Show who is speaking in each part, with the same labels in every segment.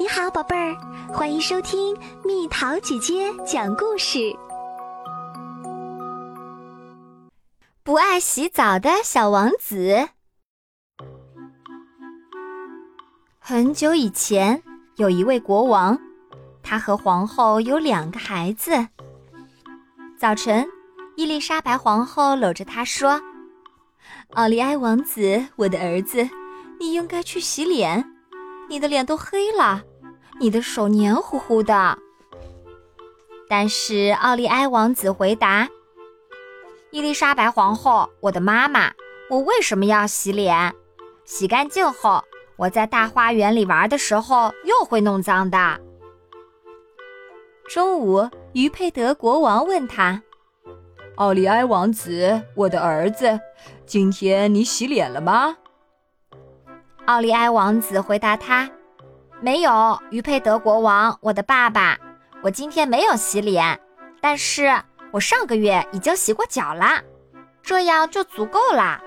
Speaker 1: 你好，宝贝儿，欢迎收听蜜桃姐姐讲故事。
Speaker 2: 不爱洗澡的小王子。很久以前，有一位国王，他和皇后有两个孩子。早晨，伊丽莎白皇后搂着他说：“奥利埃王子，我的儿子，你应该去洗脸。”你的脸都黑了，你的手黏糊糊的。但是奥利埃王子回答：“伊丽莎白皇后，我的妈妈，我为什么要洗脸？洗干净后，我在大花园里玩的时候又会弄脏的。”中午，于佩德国王问他：“
Speaker 3: 奥利埃王子，我的儿子，今天你洗脸了吗？”
Speaker 2: 奥利埃王子回答他：“没有，于佩德国王，我的爸爸，我今天没有洗脸，但是我上个月已经洗过脚了，这样就足够了。”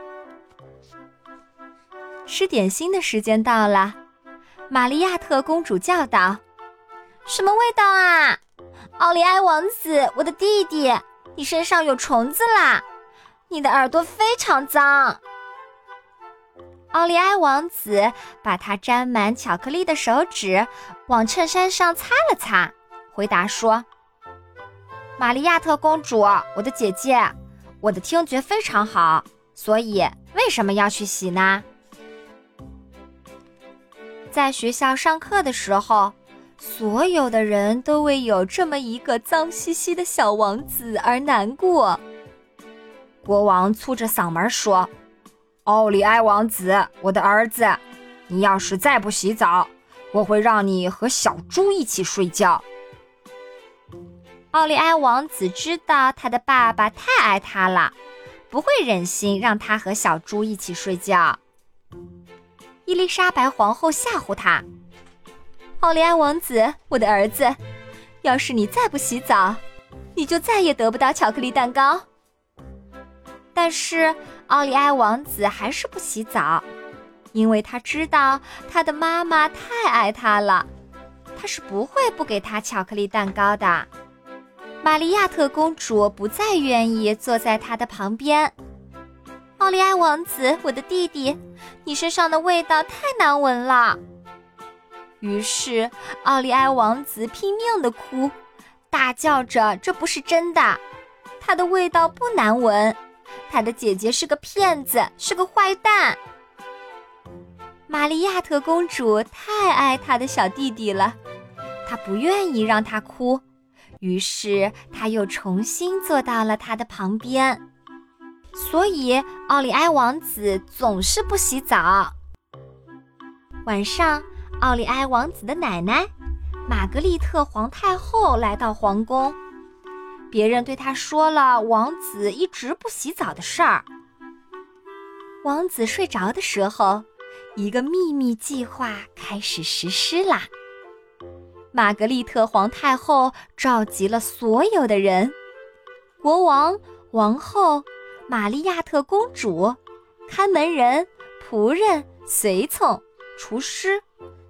Speaker 2: 吃点心的时间到了，玛利亚特公主叫道：“什么味道啊？奥利埃王子，我的弟弟，你身上有虫子啦！你的耳朵非常脏。”奥利埃王子把他沾满巧克力的手指往衬衫上擦了擦，回答说：“玛利亚特公主，我的姐姐，我的听觉非常好，所以为什么要去洗呢？”在学校上课的时候，所有的人都为有这么一个脏兮兮的小王子而难过。国王粗着嗓门说。奥利埃王子，我的儿子，你要是再不洗澡，我会让你和小猪一起睡觉。奥利埃王子知道他的爸爸太爱他了，不会忍心让他和小猪一起睡觉。伊丽莎白皇后吓唬他：“奥利埃王子，我的儿子，要是你再不洗澡，你就再也得不到巧克力蛋糕。”但是。奥利埃王子还是不洗澡，因为他知道他的妈妈太爱他了，他是不会不给他巧克力蛋糕的。玛利亚特公主不再愿意坐在他的旁边。奥利埃王子，我的弟弟，你身上的味道太难闻了。于是，奥利埃王子拼命地哭，大叫着：“这不是真的，它的味道不难闻。”他的姐姐是个骗子，是个坏蛋。玛利亚特公主太爱她的小弟弟了，她不愿意让他哭，于是她又重新坐到了他的旁边。所以奥利埃王子总是不洗澡。晚上，奥利埃王子的奶奶玛格丽特皇太后来到皇宫。别人对他说了王子一直不洗澡的事儿。王子睡着的时候，一个秘密计划开始实施啦。玛格丽特皇太后召集了所有的人：国王、王后、玛利亚特公主、看门人、仆人、随从、厨师，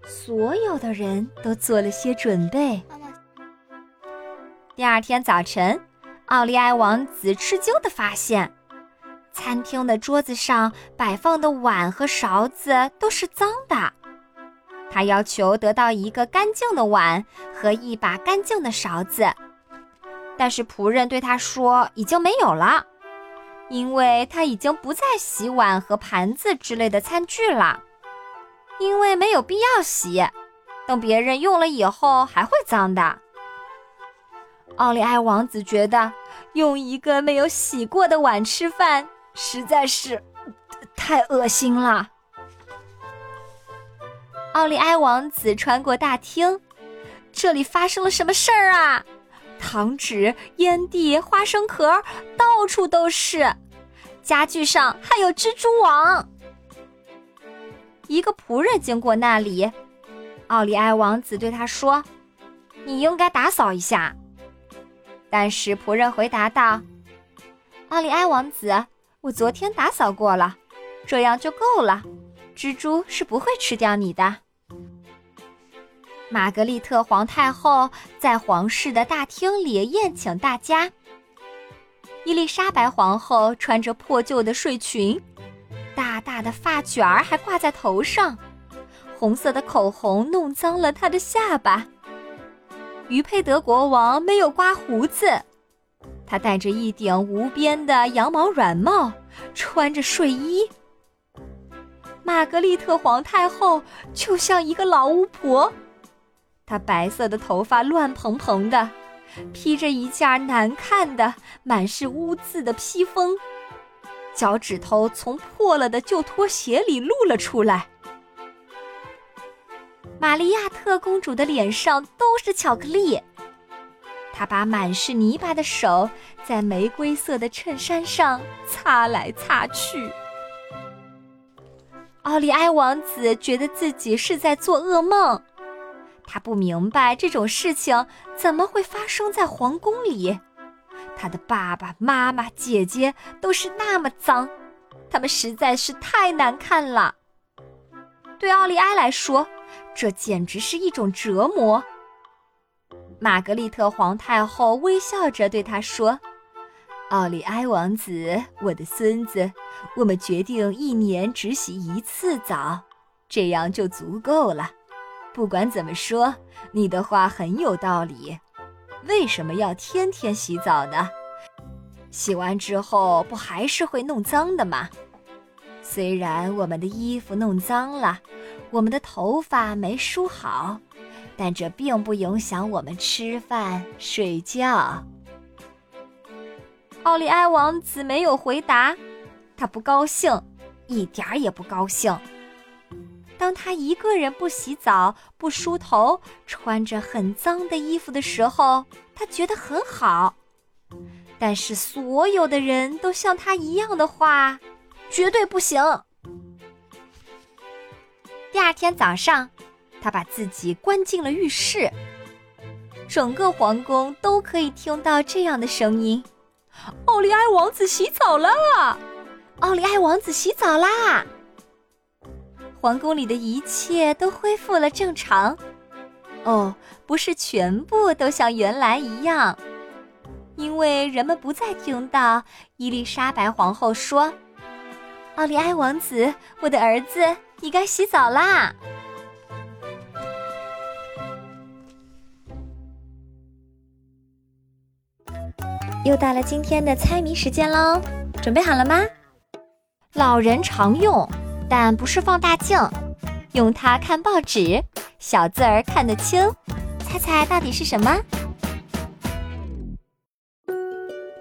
Speaker 2: 所有的人都做了些准备。第二天早晨，奥利埃王子吃惊地发现，餐厅的桌子上摆放的碗和勺子都是脏的。他要求得到一个干净的碗和一把干净的勺子，但是仆人对他说已经没有了，因为他已经不再洗碗和盘子之类的餐具了，因为没有必要洗，等别人用了以后还会脏的。奥利埃王子觉得用一个没有洗过的碗吃饭实在是太恶心了。奥利埃王子穿过大厅，这里发生了什么事儿啊？糖纸、烟蒂、花生壳到处都是，家具上还有蜘蛛网。一个仆人经过那里，奥利埃王子对他说：“你应该打扫一下。”但是仆人回答道：“奥利埃王子，我昨天打扫过了，这样就够了。蜘蛛是不会吃掉你的。”玛格丽特皇太后在皇室的大厅里宴请大家。伊丽莎白皇后穿着破旧的睡裙，大大的发卷儿还挂在头上，红色的口红弄脏了她的下巴。于佩德国王没有刮胡子，他戴着一顶无边的羊毛软帽，穿着睡衣。玛格丽特皇太后就像一个老巫婆。她白色的头发乱蓬蓬的，披着一件难看的、满是污渍的披风，脚趾头从破了的旧拖鞋里露了出来。玛利亚特公主的脸上都是巧克力，她把满是泥巴的手在玫瑰色的衬衫上擦来擦去。奥利埃王子觉得自己是在做噩梦。他不明白这种事情怎么会发生在皇宫里，他的爸爸妈妈、姐姐都是那么脏，他们实在是太难看了。对奥利埃来说，这简直是一种折磨。玛格丽特皇太后微笑着对他说：“奥利埃王子，我的孙子，我们决定一年只洗一次澡，这样就足够了。”不管怎么说，你的话很有道理。为什么要天天洗澡呢？洗完之后不还是会弄脏的吗？虽然我们的衣服弄脏了，我们的头发没梳好，但这并不影响我们吃饭、睡觉。奥利埃王子没有回答，他不高兴，一点儿也不高兴。当他一个人不洗澡、不梳头、穿着很脏的衣服的时候，他觉得很好。但是所有的人都像他一样的话，绝对不行。第二天早上，他把自己关进了浴室，整个皇宫都可以听到这样的声音：“奥利埃王子洗澡啦！奥利埃王子洗澡啦！”皇宫里的一切都恢复了正常，哦，不是全部都像原来一样，因为人们不再听到伊丽莎白皇后说：“奥利埃王子，我的儿子，你该洗澡啦。”又到了今天的猜谜时间喽，准备好了吗？老人常用。但不是放大镜，用它看报纸，小字儿看得清。猜猜到底是什么？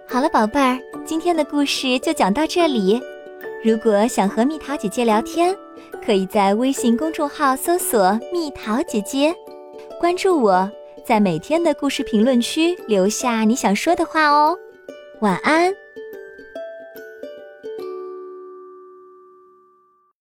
Speaker 2: 好了，宝贝儿，今天的故事就讲到这里。如果想和蜜桃姐姐聊天，可以在微信公众号搜索“蜜桃姐姐”，关注我，在每天的故事评论区留下你想说的话哦。晚安。